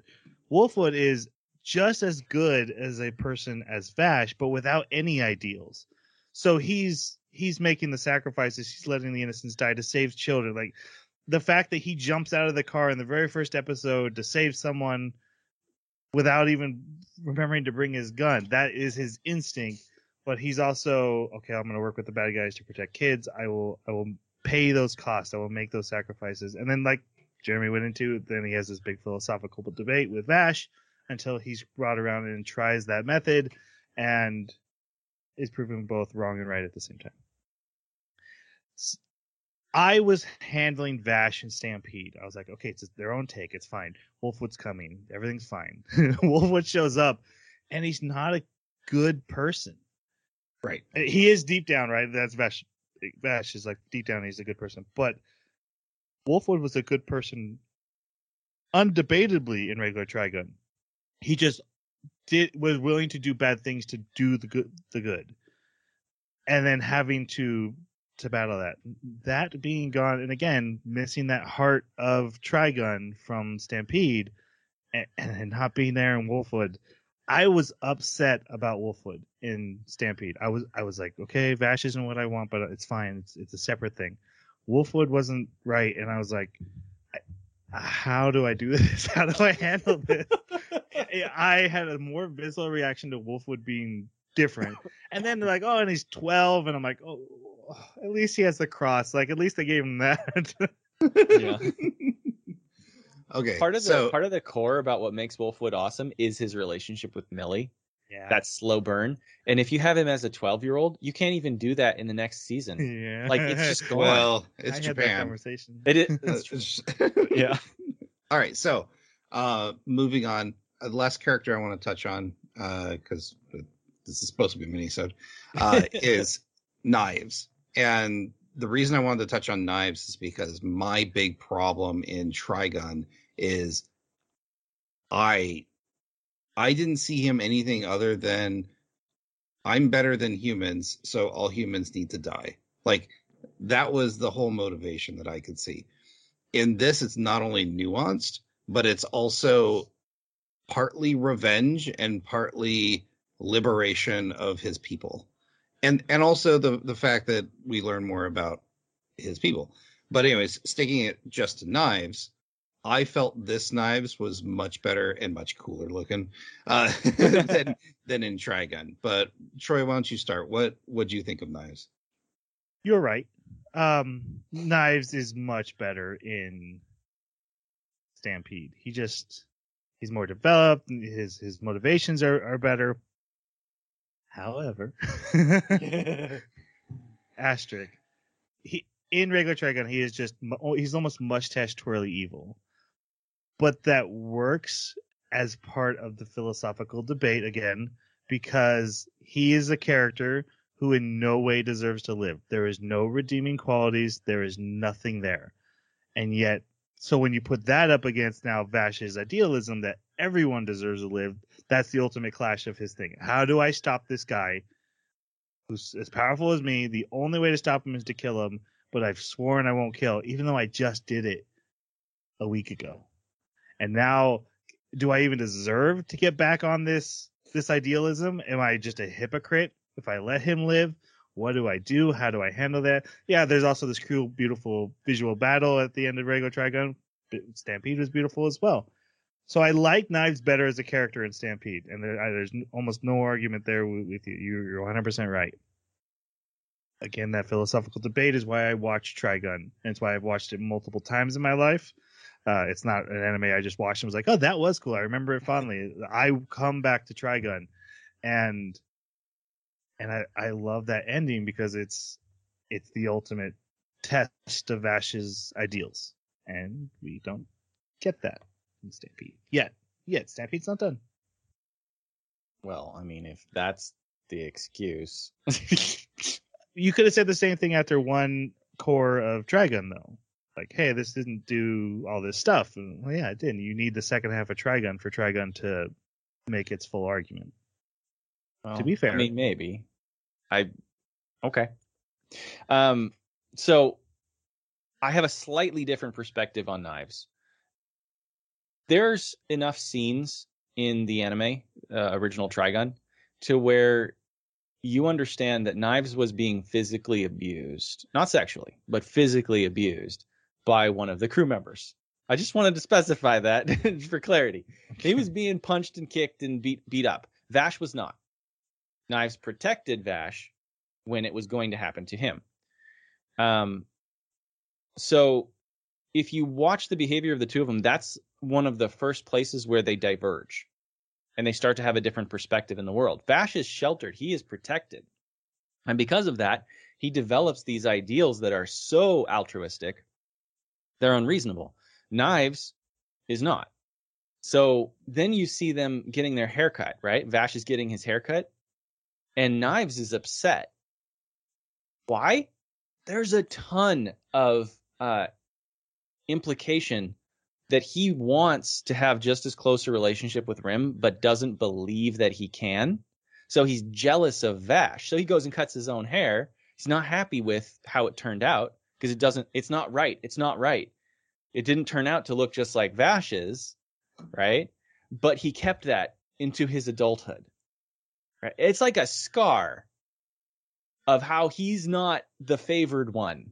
Wolfwood is just as good as a person as Vash, but without any ideals. So he's he's making the sacrifices, he's letting the innocents die to save children. Like the fact that he jumps out of the car in the very first episode to save someone without even remembering to bring his gun. That is his instinct. But he's also okay. I'm going to work with the bad guys to protect kids. I will. I will pay those costs. I will make those sacrifices. And then, like Jeremy went into, then he has this big philosophical debate with Vash until he's brought around and tries that method, and is proven both wrong and right at the same time. I was handling Vash and Stampede. I was like, okay, it's their own take. It's fine. Wolfwood's coming. Everything's fine. Wolfwood shows up, and he's not a good person. Right. Uh, he is deep down, right? That's Vash. Vash is like deep down he's a good person, but Wolfwood was a good person, undebatably in regular Trigun. He just did was willing to do bad things to do the good the good, and then having to to battle that that being gone and again missing that heart of Trigun from Stampede, and, and not being there in Wolfwood. I was upset about Wolfwood in Stampede. I was I was like, okay, Vash isn't what I want, but it's fine. It's it's a separate thing. Wolfwood wasn't right, and I was like, how do I do this? How do I handle this? I had a more visceral reaction to Wolfwood being different, and then they're like, oh, and he's twelve, and I'm like, oh, at least he has the cross. Like at least they gave him that. Yeah. Okay. part of the so, part of the core about what makes Wolfwood awesome is his relationship with Millie. yeah. That slow burn. And if you have him as a 12 year old, you can't even do that in the next season. yeah. Like it's just gone. well, I it's had that Japan. conversation. it is. That's true. Yeah. All right. So, uh, moving on. Uh, the last character I want to touch on, because this is supposed to be a mini uh, is Knives. And the reason I wanted to touch on Knives is because my big problem in Trigun is I I didn't see him anything other than I'm better than humans, so all humans need to die. Like that was the whole motivation that I could see. In this, it's not only nuanced, but it's also partly revenge and partly liberation of his people. And and also the the fact that we learn more about his people. But anyways, sticking it just to knives, I felt this knives was much better and much cooler looking uh, than than in Trigun. But Troy, why don't you start? What what do you think of knives? You're right. Um, Knives is much better in Stampede. He just he's more developed. His his motivations are are better. However, asterisk, he in regular Trigun he is just oh, he's almost mustache twirly evil, but that works as part of the philosophical debate again because he is a character who in no way deserves to live. There is no redeeming qualities. There is nothing there. And yet, so when you put that up against now Vash's idealism that everyone deserves to live, that's the ultimate clash of his thing. How do I stop this guy who's as powerful as me? The only way to stop him is to kill him, but I've sworn I won't kill, even though I just did it a week ago. And now, do I even deserve to get back on this this idealism? Am I just a hypocrite if I let him live? What do I do? How do I handle that? Yeah, there's also this cool, beautiful visual battle at the end of Rego Trigun. Stampede was beautiful as well. So I like Knives better as a character in Stampede, and there, I, there's almost no argument there with, with you. You're, you're 100% right. Again, that philosophical debate is why I watch Trigun, and it's why I've watched it multiple times in my life. Uh, it's not an anime I just watched and was like, oh, that was cool. I remember it fondly. I come back to Trigun, and and I, I love that ending because it's it's the ultimate test of Vash's ideals, and we don't get that in Stampede yet. Yet Stampede's not done. Well, I mean, if that's the excuse. You could have said the same thing after one cour of Trigun though. Like, hey, this didn't do all this stuff. And, well, yeah, it didn't. You need the second half of Trigun for Trigun to make its full argument. Well, be fair. I mean, maybe. I okay. Um, so I have a slightly different perspective on knives. There's enough scenes in the anime uh, original Trigun to where you understand that Knives was being physically abused, not sexually, but physically abused by one of the crew members. I just wanted to specify that for clarity. He was being punched and kicked and beat beat up. Vash was not. Knives protected Vash when it was going to happen to him. Um, so if you watch the behavior of the two of them, that's one of the first places where they diverge and they start to have a different perspective in the world. Vash is sheltered, he is protected. And because of that, he develops these ideals that are so altruistic, they're unreasonable. Knives is not. So then you see them getting their haircut, right? Vash is getting his haircut, and Knives is upset. Why? there's a ton of uh, implication that he wants to have just as close a relationship with Rem, but doesn't believe that he can. So he's jealous of Vash. So he goes and cuts his own hair. He's not happy with how it turned out because it doesn't. It's not right. It's not right. It didn't turn out to look just like Vash's, right? But he kept that into his adulthood. Right? It's like a scar of how he's not the favored one.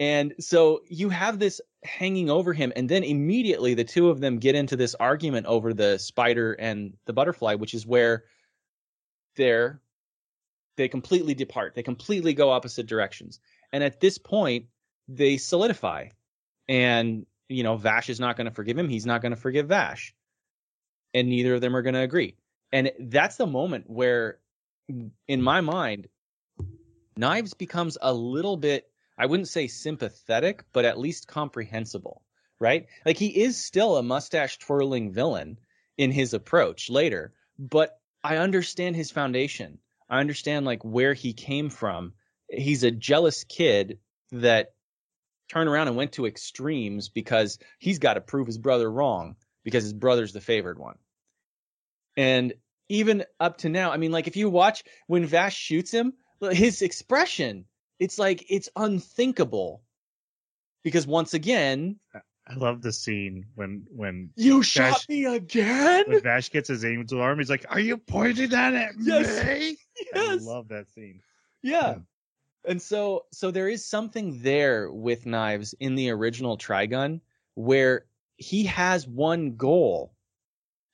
And so you have this hanging over him, and then immediately the two of them get into this argument over the spider and the butterfly, which is where they're they completely depart. They completely go opposite directions. And at this point, they solidify. And, you know, Vash is not going to forgive him. He's not going to forgive Vash. And neither of them are going to agree. And that's the moment where, in my mind, Knives becomes a little bit, I wouldn't say sympathetic, but at least comprehensible, right? Like he is still a mustache twirling villain in his approach later, but I understand his foundation. I understand like where he came from. He's a jealous kid that turned around and went to extremes because he's got to prove his brother wrong because his brother's the favored one. And even up to now, I mean, like if you watch when Vash shoots him, his expression, it's like it's unthinkable. Because once again, I love the scene when when you shot me again. when Vash gets his aim to arm. He's like, "Are you pointing that at Yes. me?" Yes. I love that scene. Yeah. And so so there is something there with Knives in the original Trigun where he has one goal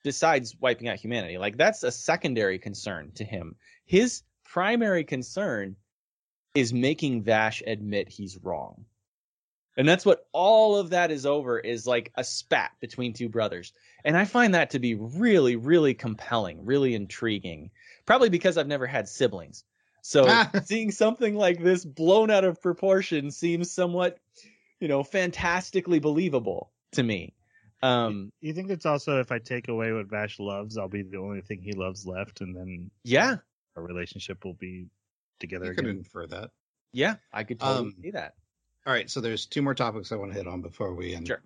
besides wiping out humanity. Like that's a secondary concern to him. His primary concern is making Vash admit he's wrong. And that's what all of that is over is like a spat between two brothers. And I find that to be really, really compelling, really intriguing. Probably because I've never had siblings. So seeing something like this blown out of proportion seems somewhat, you know, fantastically believable to me. Um, You think it's also if I take away what Vash loves, I'll be the only thing he loves left, and then yeah, our relationship will be together You could infer that. yeah, I could totally Um, see that. All right, so there's two more topics I want to hit on before we end. Sure.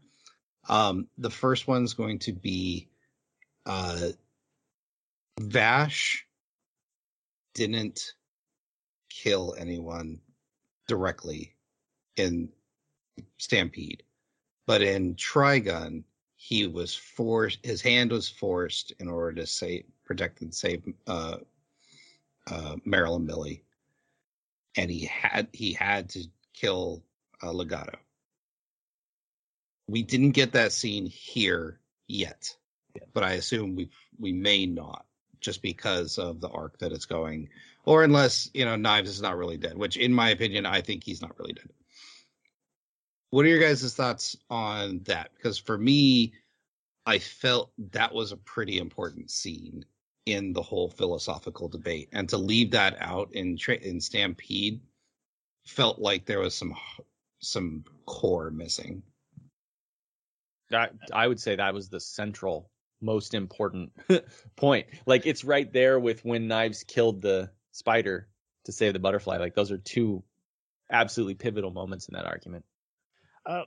Um, the first one's going to be uh, Vash didn't kill anyone directly in Stampede, but in Trigun, he was forced. His hand was forced in order to save, protect and save uh, uh, Meryl and Millie, and he had he had to kill uh, Legato. We didn't get that scene here yet, but I assume we we may not just because of the arc that it's going, or unless you know Knives is not really dead, which in my opinion I think he's not really dead. What are your guys' thoughts on that? Because for me, I felt that was a pretty important scene in the whole philosophical debate, and to leave that out in tra- in Stampede felt like there was some some core missing. That I would say that was the central, most important point. Like it's right there with when Knives killed the spider to save the butterfly. Like those are two absolutely pivotal moments in that argument. Uh,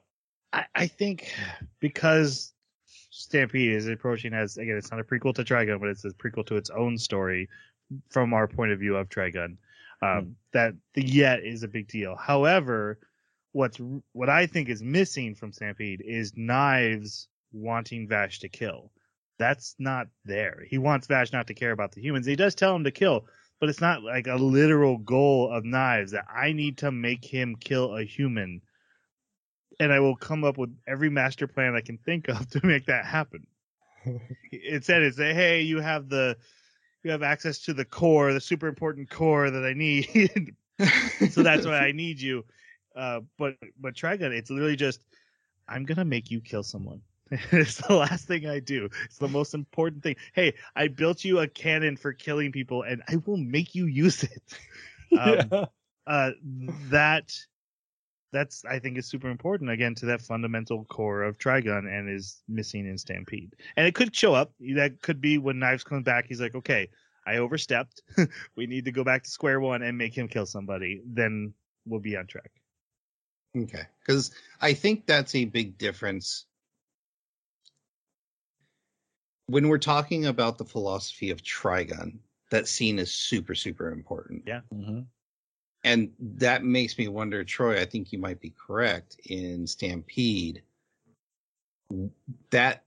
I, I think because Stampede is approaching as again, it's not a prequel to Trigun, but it's a prequel to its own story from our point of view of Trigun. Um, That the yet is a big deal. However, what's what I think is missing from Stampede is Knives wanting Vash to kill. That's not there. He wants Vash not to care about the humans. He does tell him to kill, but it's not like a literal goal of Knives that I need to make him kill a human and I will come up with every master plan I can think of to make that happen. it said it say, hey, you have the you have access to the core, the super important core that I need. so that's why I need you. Uh, but but Trigun, it's literally just I'm gonna make you kill someone. it's the last thing I do. It's the most important thing. Hey, I built you a cannon for killing people, and I will make you use it. Um, uh, that that's I think is super important again to that fundamental core of Trigun and is missing in Stampede. And it could show up. That could be when Knives comes back. He's like, okay, I overstepped. we need to go back to square one and make him kill somebody. Then we'll be on track. Okay. Because I think that's a big difference. When we're talking about the philosophy of Trigun, that scene is super, super important. Yeah. hmm And that makes me wonder, Troy, I think you might be correct in Stampede. That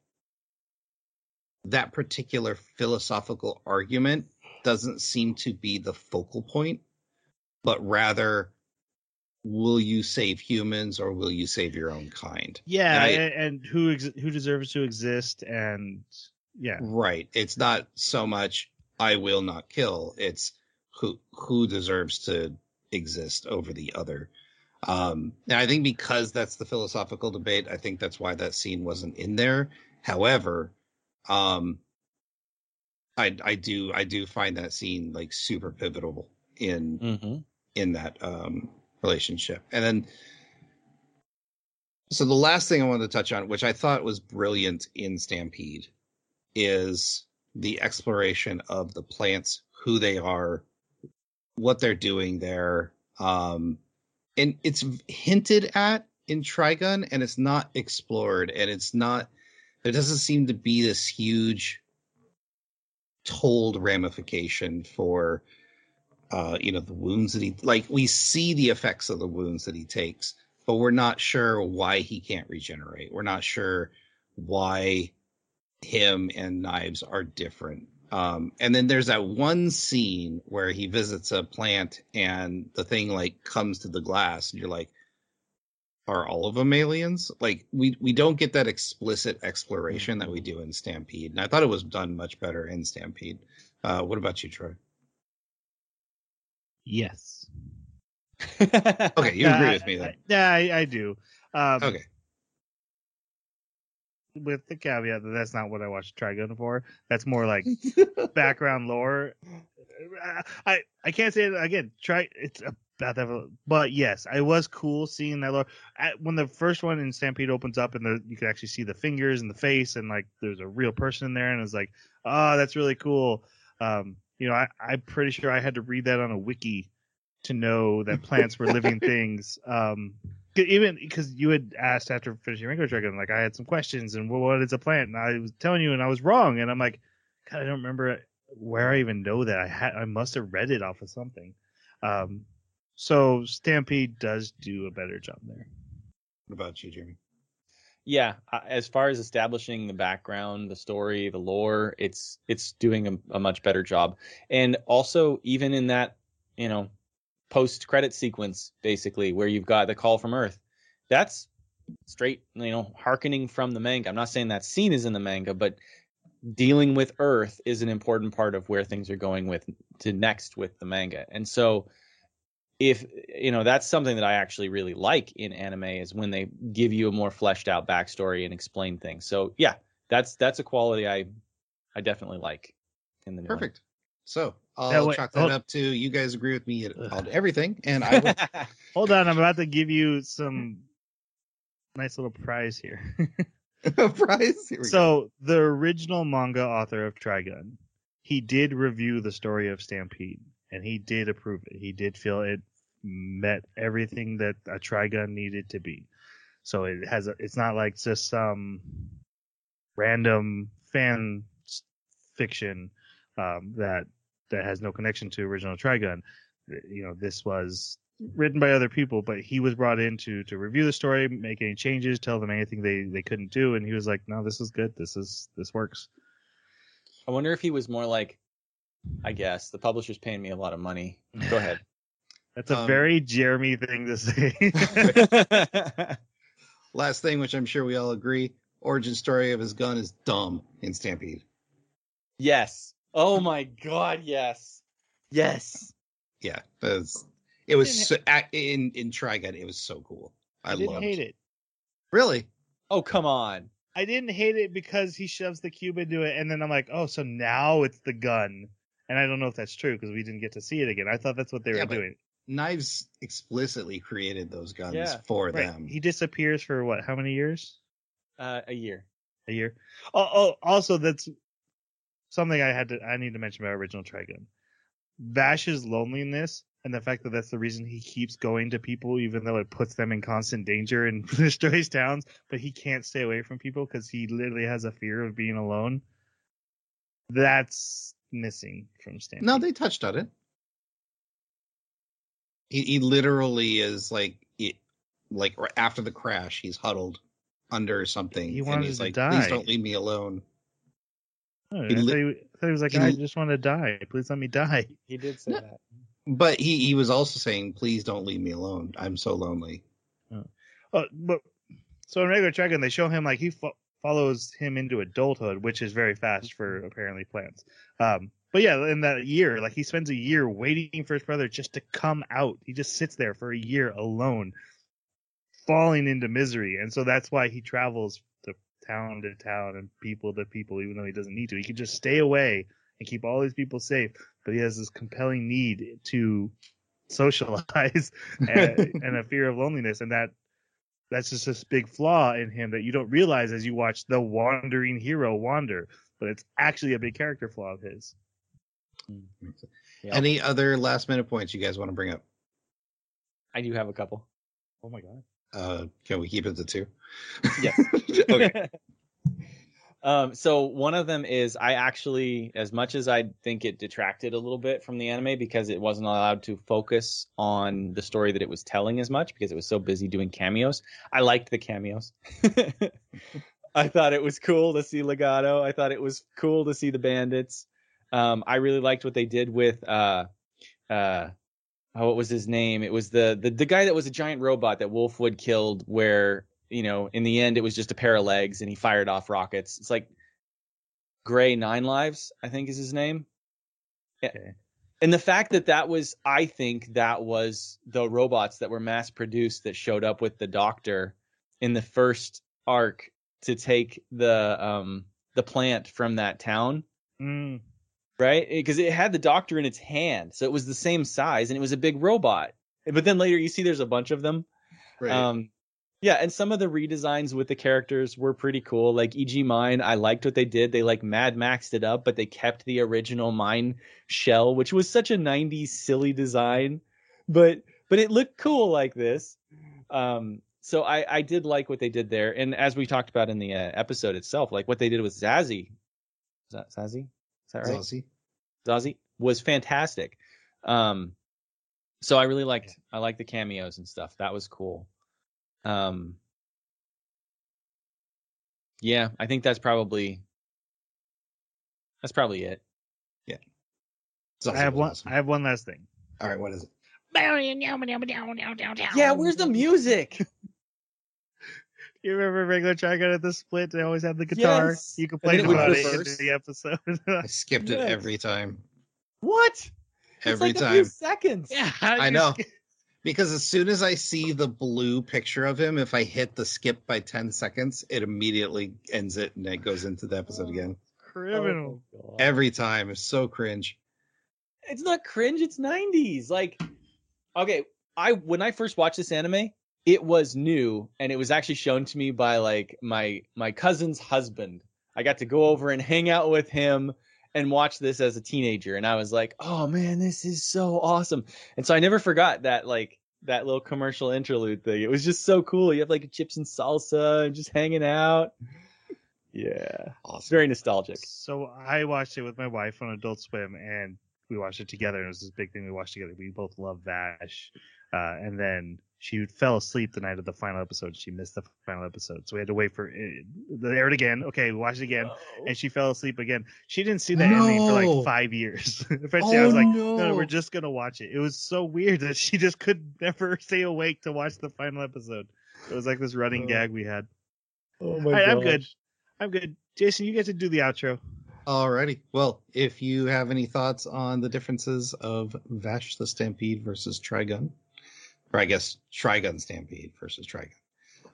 that particular philosophical argument doesn't seem to be the focal point, but rather will you save humans or will you save your own kind? Yeah, And I- and, who ex- who deserves to exist, and yeah, Right. It's not so much I will not kill. It's who who deserves to exist over the other. Um, and I think because that's the philosophical debate, I think that's why that scene wasn't in there. However, um, I I do I do find that scene like super pivotal in hmm in that um, relationship. And then, so the last thing I wanted to touch on, which I thought was brilliant in Stampede, is the exploration of the plants, who they are, what they're doing there. Um, and it's hinted at in Trigun, and it's not explored, and it's not. There doesn't seem to be this huge told ramification for uh, you know, the wounds that he like. We see the effects of the wounds that he takes, but we're not sure why he can't regenerate. We're not sure why him and Knives are different. Um, and then there's that one scene where he visits a plant and the thing like comes to the glass, and you're like, are all of them aliens? Like we we don't get that explicit exploration that we do in Stampede, and I thought it was done much better in Stampede. Uh, what about you, Troy? yes. Okay, you agree with me then. Yeah, I, I do. Um, Okay. With the caveat that that's not what I watched Trigun for. That's more like background lore. I I can't say it again. Try it's about that, but yes, I was cool seeing that lore. At, when the first one in Stampede opens up and the, you can actually see the fingers and the face and like there's a real person in there and it's like, oh, that's really cool. Um, you know, I I'm pretty sure I had to read that on a wiki to know that plants were living things. Um, even because you had asked after finishing Ringo Dragon, like I had some questions and well, what is a plant? And I was telling you, and I was wrong. And I'm like, God, I don't remember where I even know that. I had, I must have read it off of something. Um, so Stampede does do a better job there. What about you, Jeremy? yeah uh, as far as establishing the background the story the lore it's it's doing a, a much better job and also even in that you know post credit sequence basically where you've got the call from earth that's straight you know harkening from the manga i'm not saying that scene is in the manga but dealing with earth is an important part of where things are going with to next with the manga and so if you know that's something that I actually really like in anime is when they give you a more fleshed out backstory and explain things. So yeah, that's that's a quality I I definitely like in the new one. Perfect. So I'll Yeah, wait, chalk that hold- up to you guys agree with me Ugh. on everything, and I will. Hold on, I'm about to give you some nice little prize here. prize. Here we go. so the original manga author of Trigun, he did review the story of Stampede, and he did approve it. He did feel it met everything that a Trigun needed to be. So it has a, it's not like just some random fan fiction um, that that has no connection to original Trigun. You know, this was written by other people, but he was brought in to to review the story, make any changes, tell them anything they they couldn't do, and he was like, "No, this is good. This is this works." I wonder if he was more like, I guess the publisher's paying me a lot of money. Go ahead. That's a Um, very Jeremy thing to say. Last thing, which I'm sure we all agree, origin story of his gun is dumb in Stampede. yes. Oh my god, yes. Yes. Yeah, that's, it was Didn't so, a- in in Trigun. It was so cool. I, I didn't loved hate it. Really? Oh come on. I didn't hate it because he shoves the cube into it, and then I'm like, oh, so now it's the gun. And I don't know if that's true because we didn't get to see it again. I thought that's what they Yeah, were doing. Knives explicitly created those guns Yeah, for Right. them. He disappears for what? How many years? Uh, a year. A year. Oh, oh, also that's something I had to I need to mention about original Trigun. Vash's loneliness and the fact that that's the reason he keeps going to people, even though it puts them in constant danger and destroys towns, but he can't stay away from people because he literally has a fear of being alone. That's missing from Stampede. No, they touched on it. He, he literally is like it, like after the crash, he's huddled under something, He and he's to like, die. "Please don't leave me alone." Oh, I, he thought li- he, I thought he was like, he I just want to die. Please let me die. He did say No. that. But he he was also saying, "Please don't leave me alone. I'm so lonely." Oh, but so in regular Trigun, they show him like he fo- follows him into adulthood, which is very fast for apparently plants. Um, but yeah, in that year, like he spends a year waiting for his brother just to come out. He just sits there for a year alone, falling into misery, and so that's why he travels to town to town and people to people, even though he doesn't need to. He could just stay away and keep all these people safe, but he has this compelling need to socialize and, and a fear of loneliness, and that that's just this big flaw in him that you don't realize as you watch the wandering hero wander, but it's actually a big character flaw of his. Yeah. Any other last minute points you guys want to bring up? I do have a couple. Oh my god. Uh, can we keep it to two? Yes. okay. um, so one of them is I actually, as much as I think it detracted a little bit from the anime because it wasn't allowed to focus on the story that it was telling as much because it was so busy doing cameos. I liked the cameos. I thought it was cool to see Legato. I thought it was cool to see the bandits. Um, I really liked what they did with uh, uh, oh, what was his name? It was the, the the guy that was a giant robot that Wolfwood killed. Where you know, in the end, it was just a pair of legs, and he fired off rockets. It's like Gray Nine Lives, I think is his name. Yeah. Okay. And the fact that that was, I think that was the robots that were mass produced that showed up with the Doctor in the first arc to take the um the plant from that town Mm, right? Because it had the doctor in its hand, so it was the same size, and it was a big robot. But then later, you see there's a bunch of them. Right. Um, yeah, and some of the redesigns with the characters were pretty cool. Like E.G. Mine, I liked what they did. They like Mad Maxed it up, but they kept the original Mine shell, which was such a '90s silly design, but but it looked cool like this. Um, so I I did like what they did there, and as we talked about in the uh, episode itself, like what they did with Zazzy. Is that Zazzy? Is that right? Zazzy? Zazie was fantastic. Um, so I really liked I liked the cameos and stuff. That was cool. Um, yeah, I think that's probably that's probably it. Zazzy I have one. awesome. I have one last thing. All right, what is it? Yeah, where's the music? You remember regular Trigun at the split? They always had the guitar. Yes. You could And play then it it would about it in the episode. I skipped it Yes. every time. what? It's Every like a time. few seconds. yeah, I know. skip- Because as soon as I see the blue picture of him, if I hit the skip by 10 seconds, it immediately ends it and it goes into the episode again. Oh, criminal. Oh, God. Every time. It's so cringe. it's not cringe it's 90s like okay i when i first watched this anime it was new and it was actually shown to me by like my my cousin's husband. I got to go over and hang out with him and watch this as a teenager and i was like oh man this is so awesome. And so i never forgot that like that little commercial interlude thing. It was just so cool. You have like chips and salsa and just hanging out. Yeah. It's Awesome. very nostalgic. So I watched it with my wife on Adult Swim, and we watched it together. And it was this big thing we watched together. We both love Vash, uh, and then she fell asleep the night of the final episode. She missed the final episode, so we had to wait for it. They aired again. Okay, we watched it again, and she fell asleep again. She didn't see the ending for like five years. Eventually, I oh, was Oh, like, no. no, we're just gonna watch it. It was so weird that she just could never stay awake to watch the final episode. It was like this running Oh. gag we had. oh my! All right, I'm good. I'm good. Jason, you get to do the outro. Alrighty. Well, if you have any thoughts on the differences of Vash the Stampede versus Trigun, or I guess Trigun Stampede versus Trigun,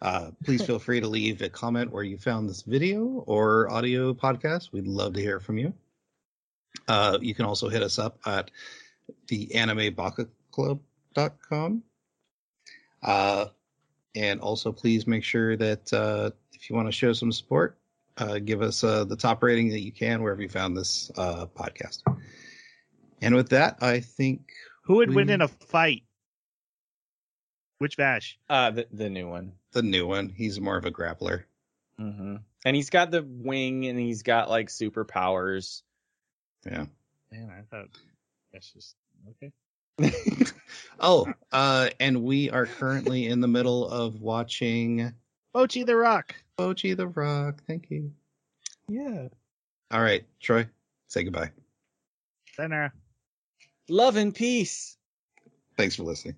uh, please feel free to leave a comment where you found this video or audio podcast. We'd love to hear from you. Uh, you can also hit us up at the animebakaclub.com. Uh, and also please make sure that uh, if you want to show some support, uh, give us uh, the top rating that you can wherever you found this uh, podcast. And with that, I think Who would win in a fight? Which Vash? Uh, the the new one. The new one. He's more of a grappler. hmm And he's got the wing, and he's got like superpowers. Yeah. Man, I thought that's just okay. Oh, uh, and we are currently in the middle of watching Mochi the Rock. Bocchi the Rock. Thank you. Yeah. All right, Troy, say goodbye. Center. Love and peace. Thanks for listening.